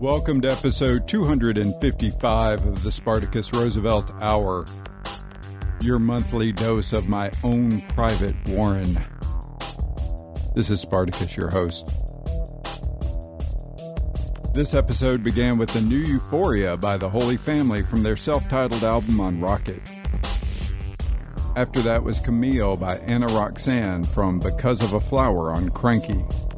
Welcome to episode 255 of the Spartacus Roosevelt Hour, your monthly dose of my own private Warren. This is Spartacus, your host. This episode began with the new Euphoria by the Holy Family from their self titled album on Rocket. After that was Camille by Ana Roxanne from Because of a Flower on Kranky.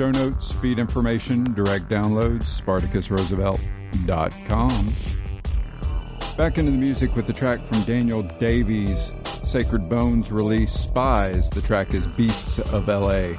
Show notes, feed information, direct downloads, SpartacusRoosevelt.com. Back into the music with the track from Daniel Davies' Sacred Bones release Spies. The track is Beasts of LA.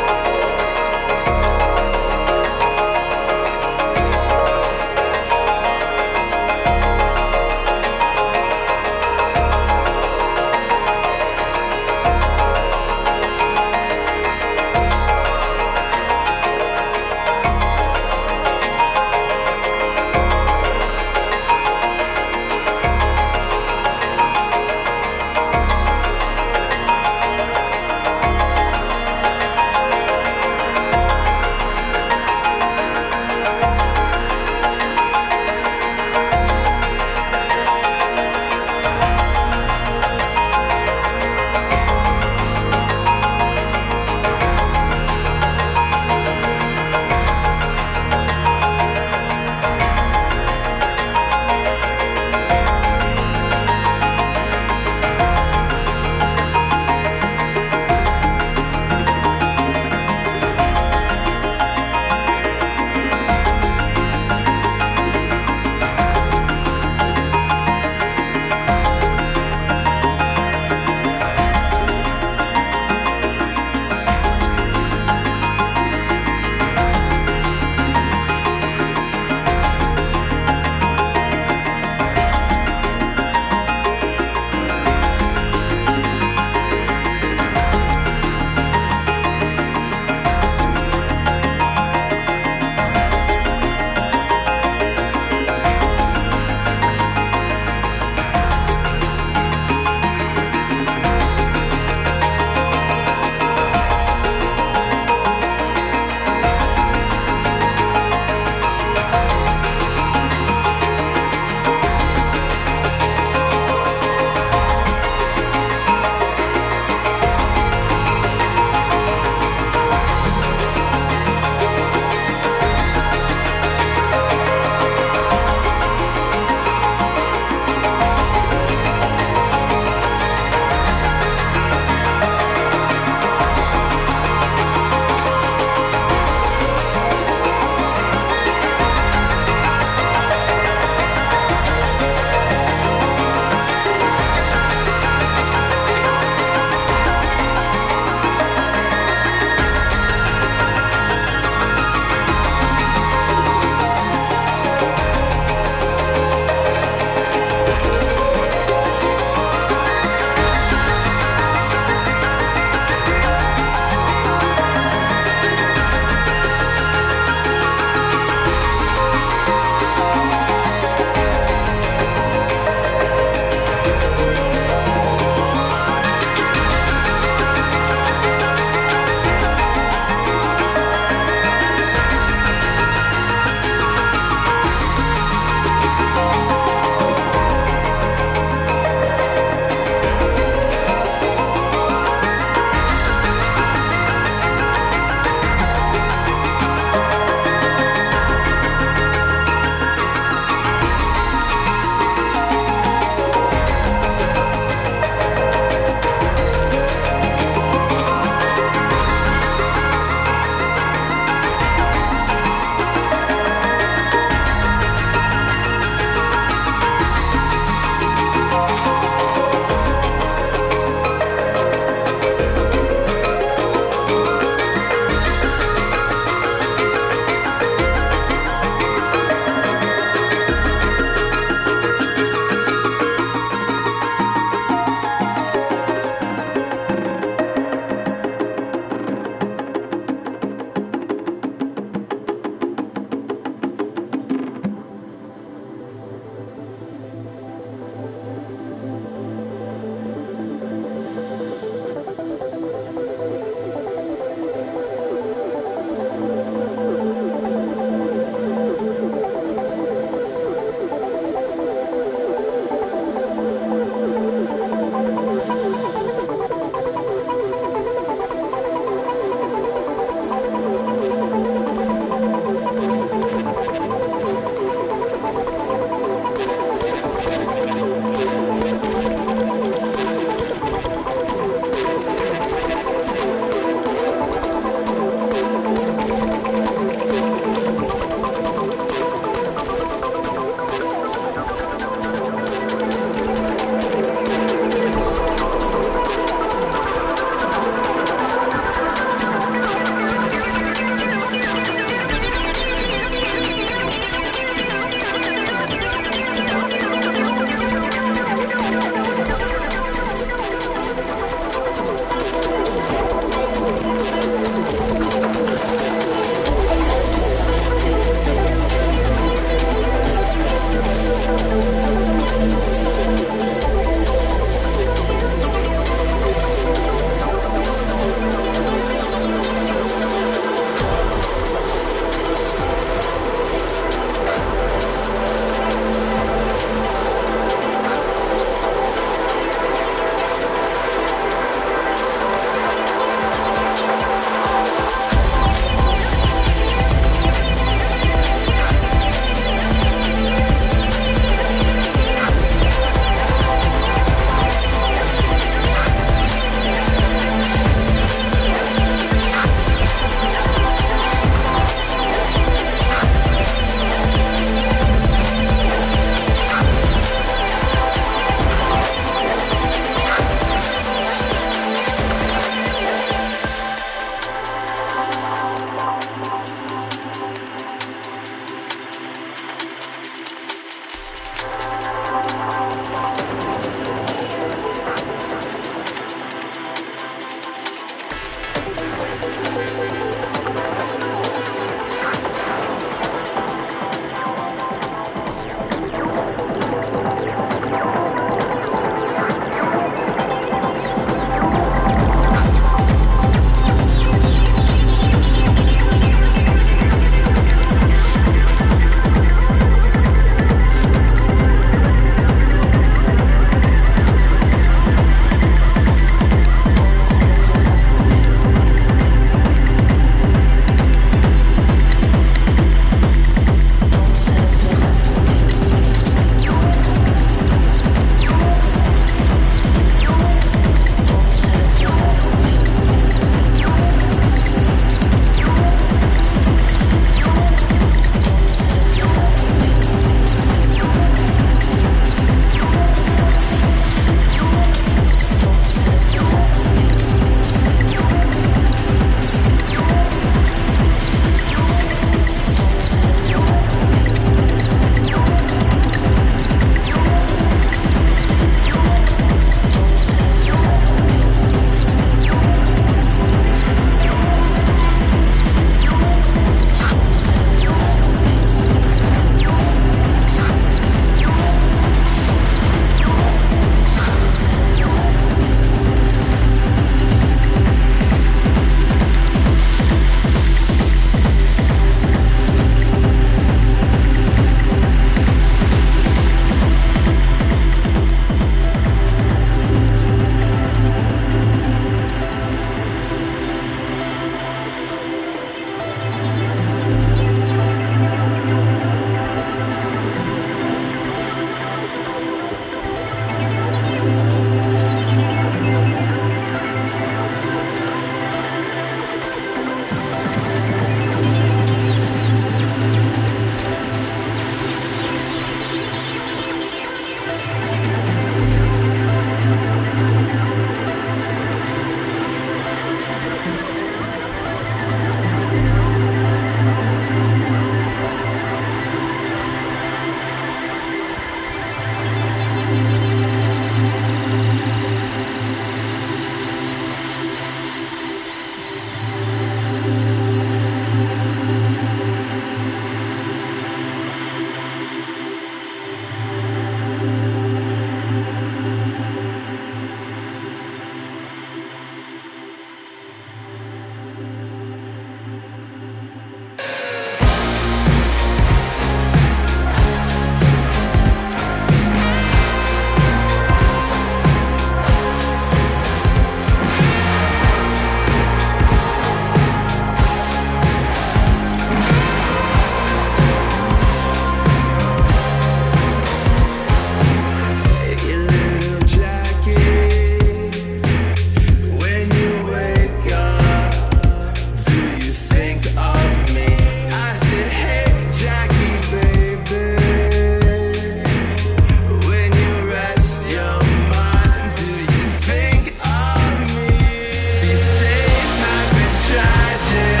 Yeah.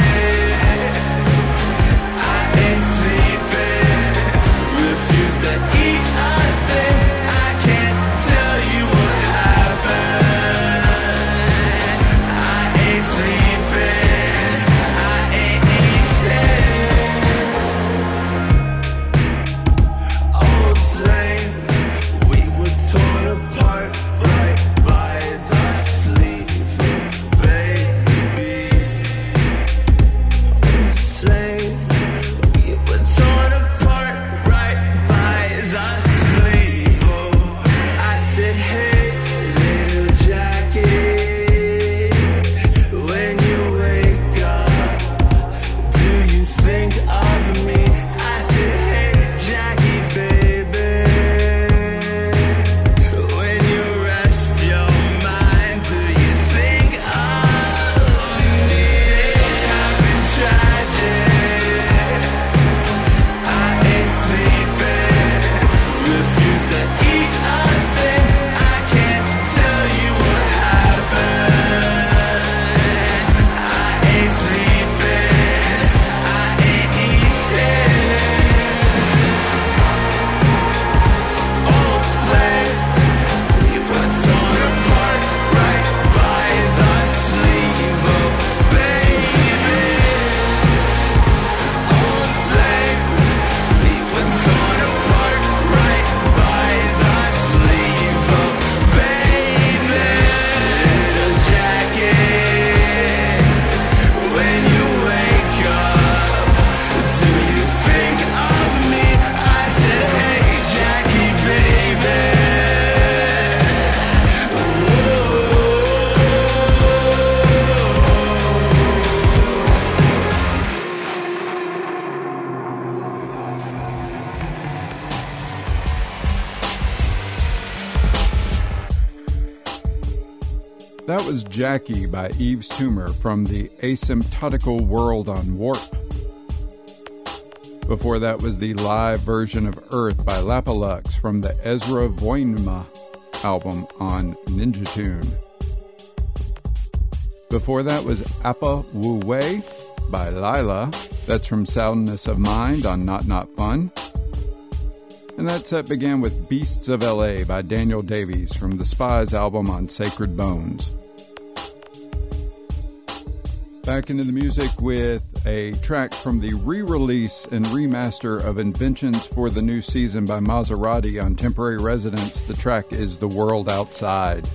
That was Jackie by Yves Tumor from the Asymptotical World on Warp. Before that was the live version of Earth by Lapalux from the Esrevoinma album on Ninja Tune. Before that was Appa Wu Wei by Liila. That's from Soundness of Mind on Not Not Fun. And that set began with Beasts of LA by Daniel Davies from the Spies album on Sacred Bones. Back into the music with a track from the re release and remaster of Inventions for the New Season by Maserati on Temporary Residence. The track is The World Outside.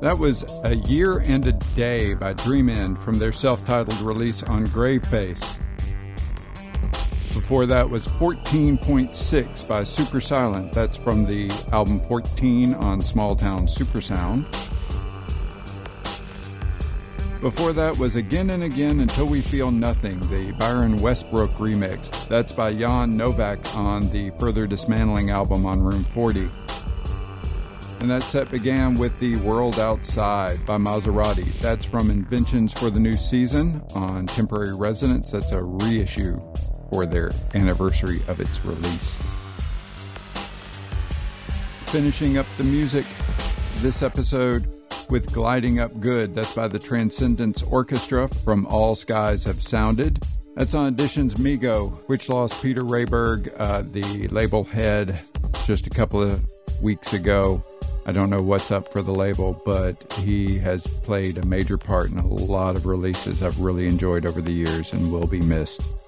That was A Year and a Day by Dreamend from their self titled release on Graveface. Before that was 14.6 by Supersilent. That's from the album 14 on Small Town Supersound. Before that was Again and Again Until We Feel Nothing, the Byron Westbrook remix. That's by Yann Novak on the Further Dismantling album on Room 40. And that set began with The World Outside by Maserati. That's from Inventions for the New Season on Temporary Residence. That's a reissue for their anniversary of its release. Finishing up the music this episode with Gliding Up Good. That's by the Transcendence Orchestra from All Skies Have Sounded. That's on Editions Mego, which lost Peter Rehberg, uh, the label head, just a couple of weeks ago. I don't know what's up for the label, but he has played a major part in a lot of releases I've really enjoyed over the years and will be missed.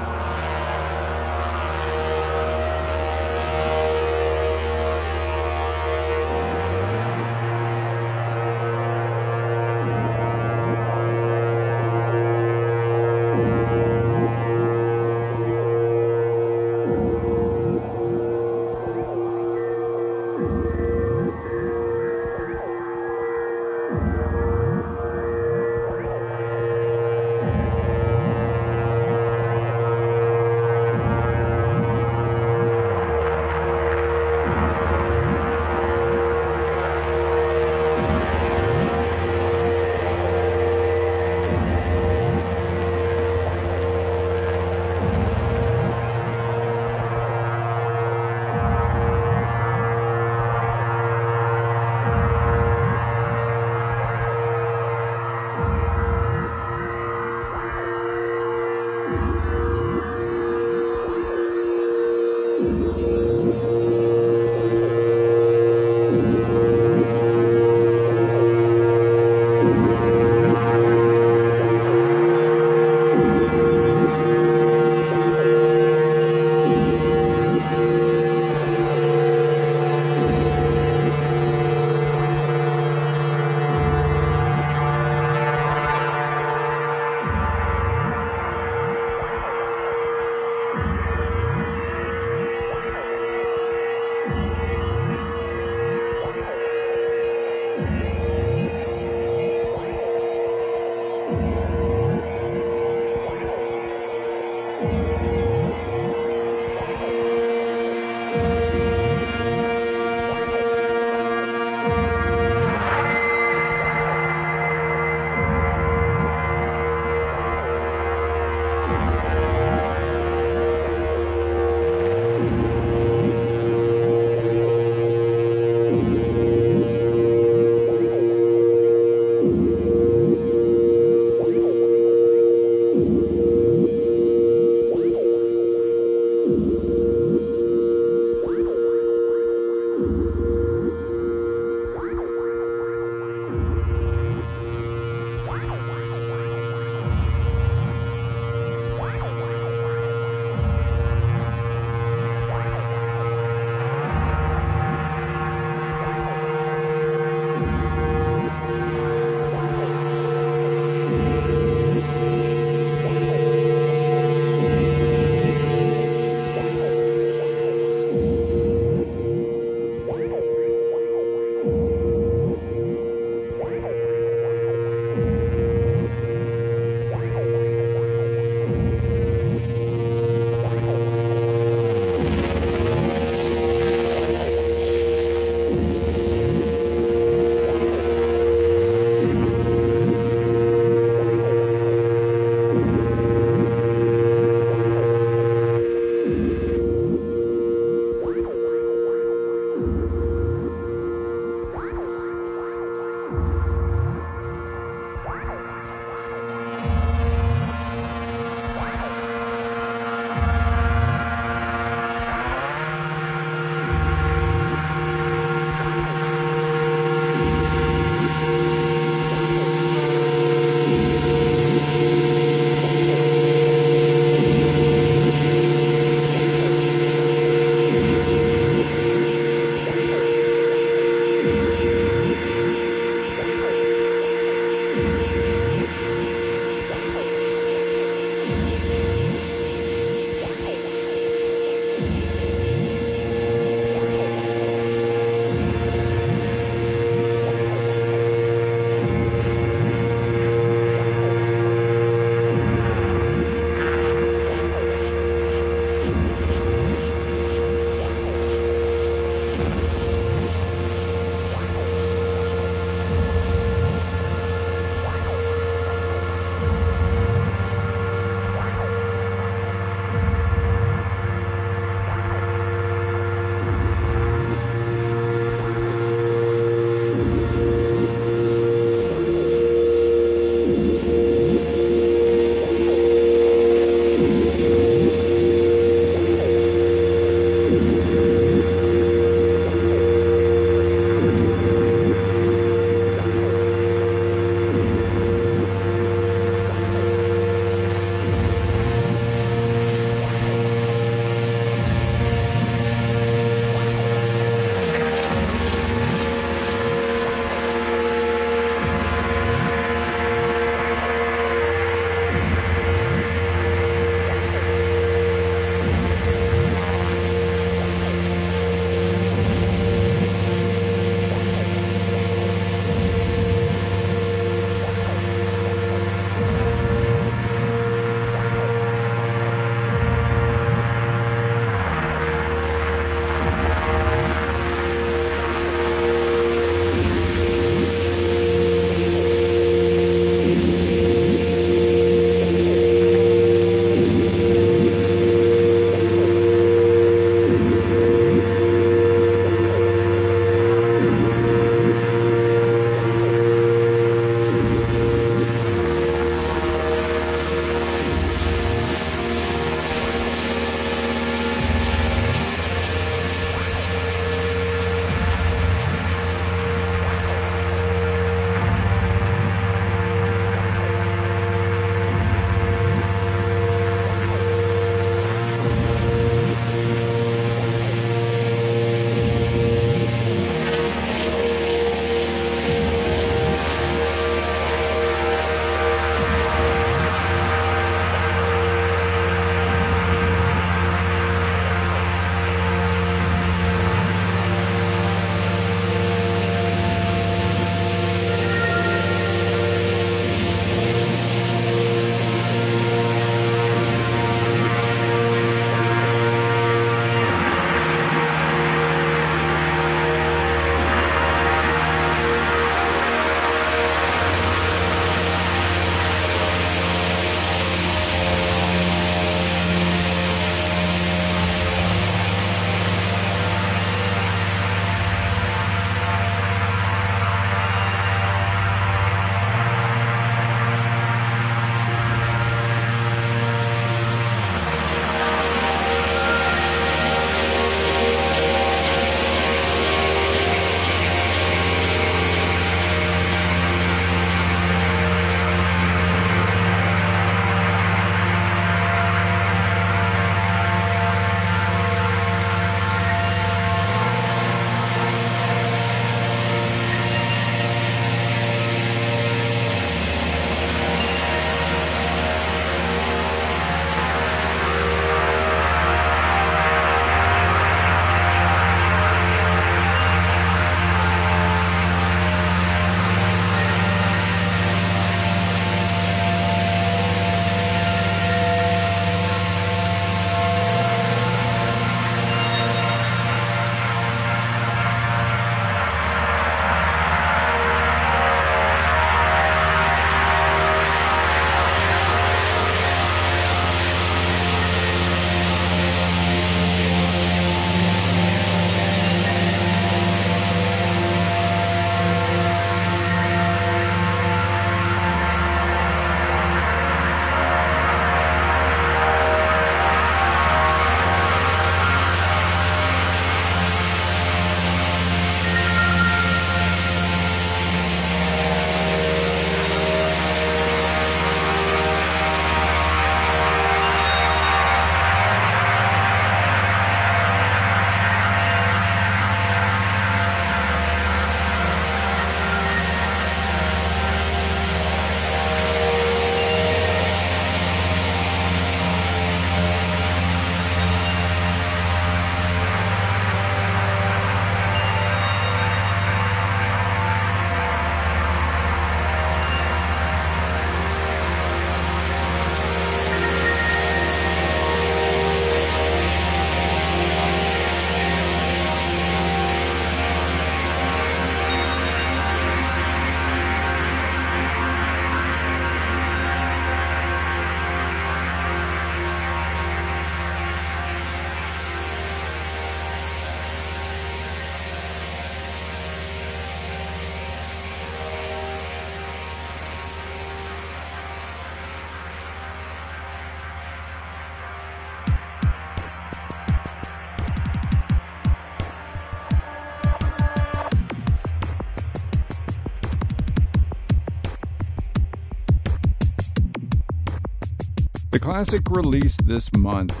Classic release this month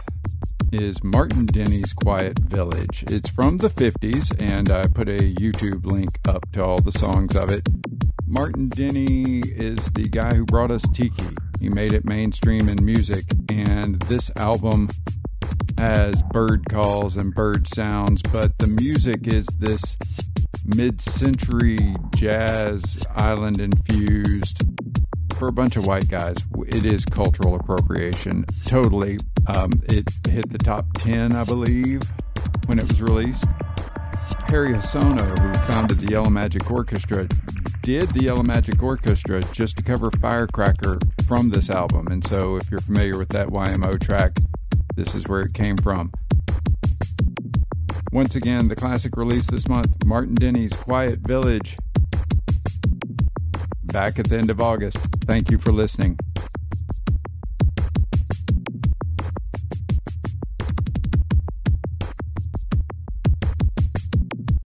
is Martin Denny's Quiet Village. It's from the 50s, and I put a YouTube link up to all the songs of it. Martin Denny is the guy who brought us Tiki. He made it mainstream in music, and this album has bird calls and bird sounds, but the music is this mid century jazz island infused for a bunch of white guys. It is cultural appropriation. Totally. Um, it hit the top 10, I believe, when it was released. Harry Hosono, who founded the Yellow Magic Orchestra, did the Yellow Magic Orchestra just to cover Firecracker from this album. And so, if you're familiar with that YMO track, this is where it came from. Once again, the classic release this month Martin Denny's Quiet Village. Back at the end of August. Thank you for listening.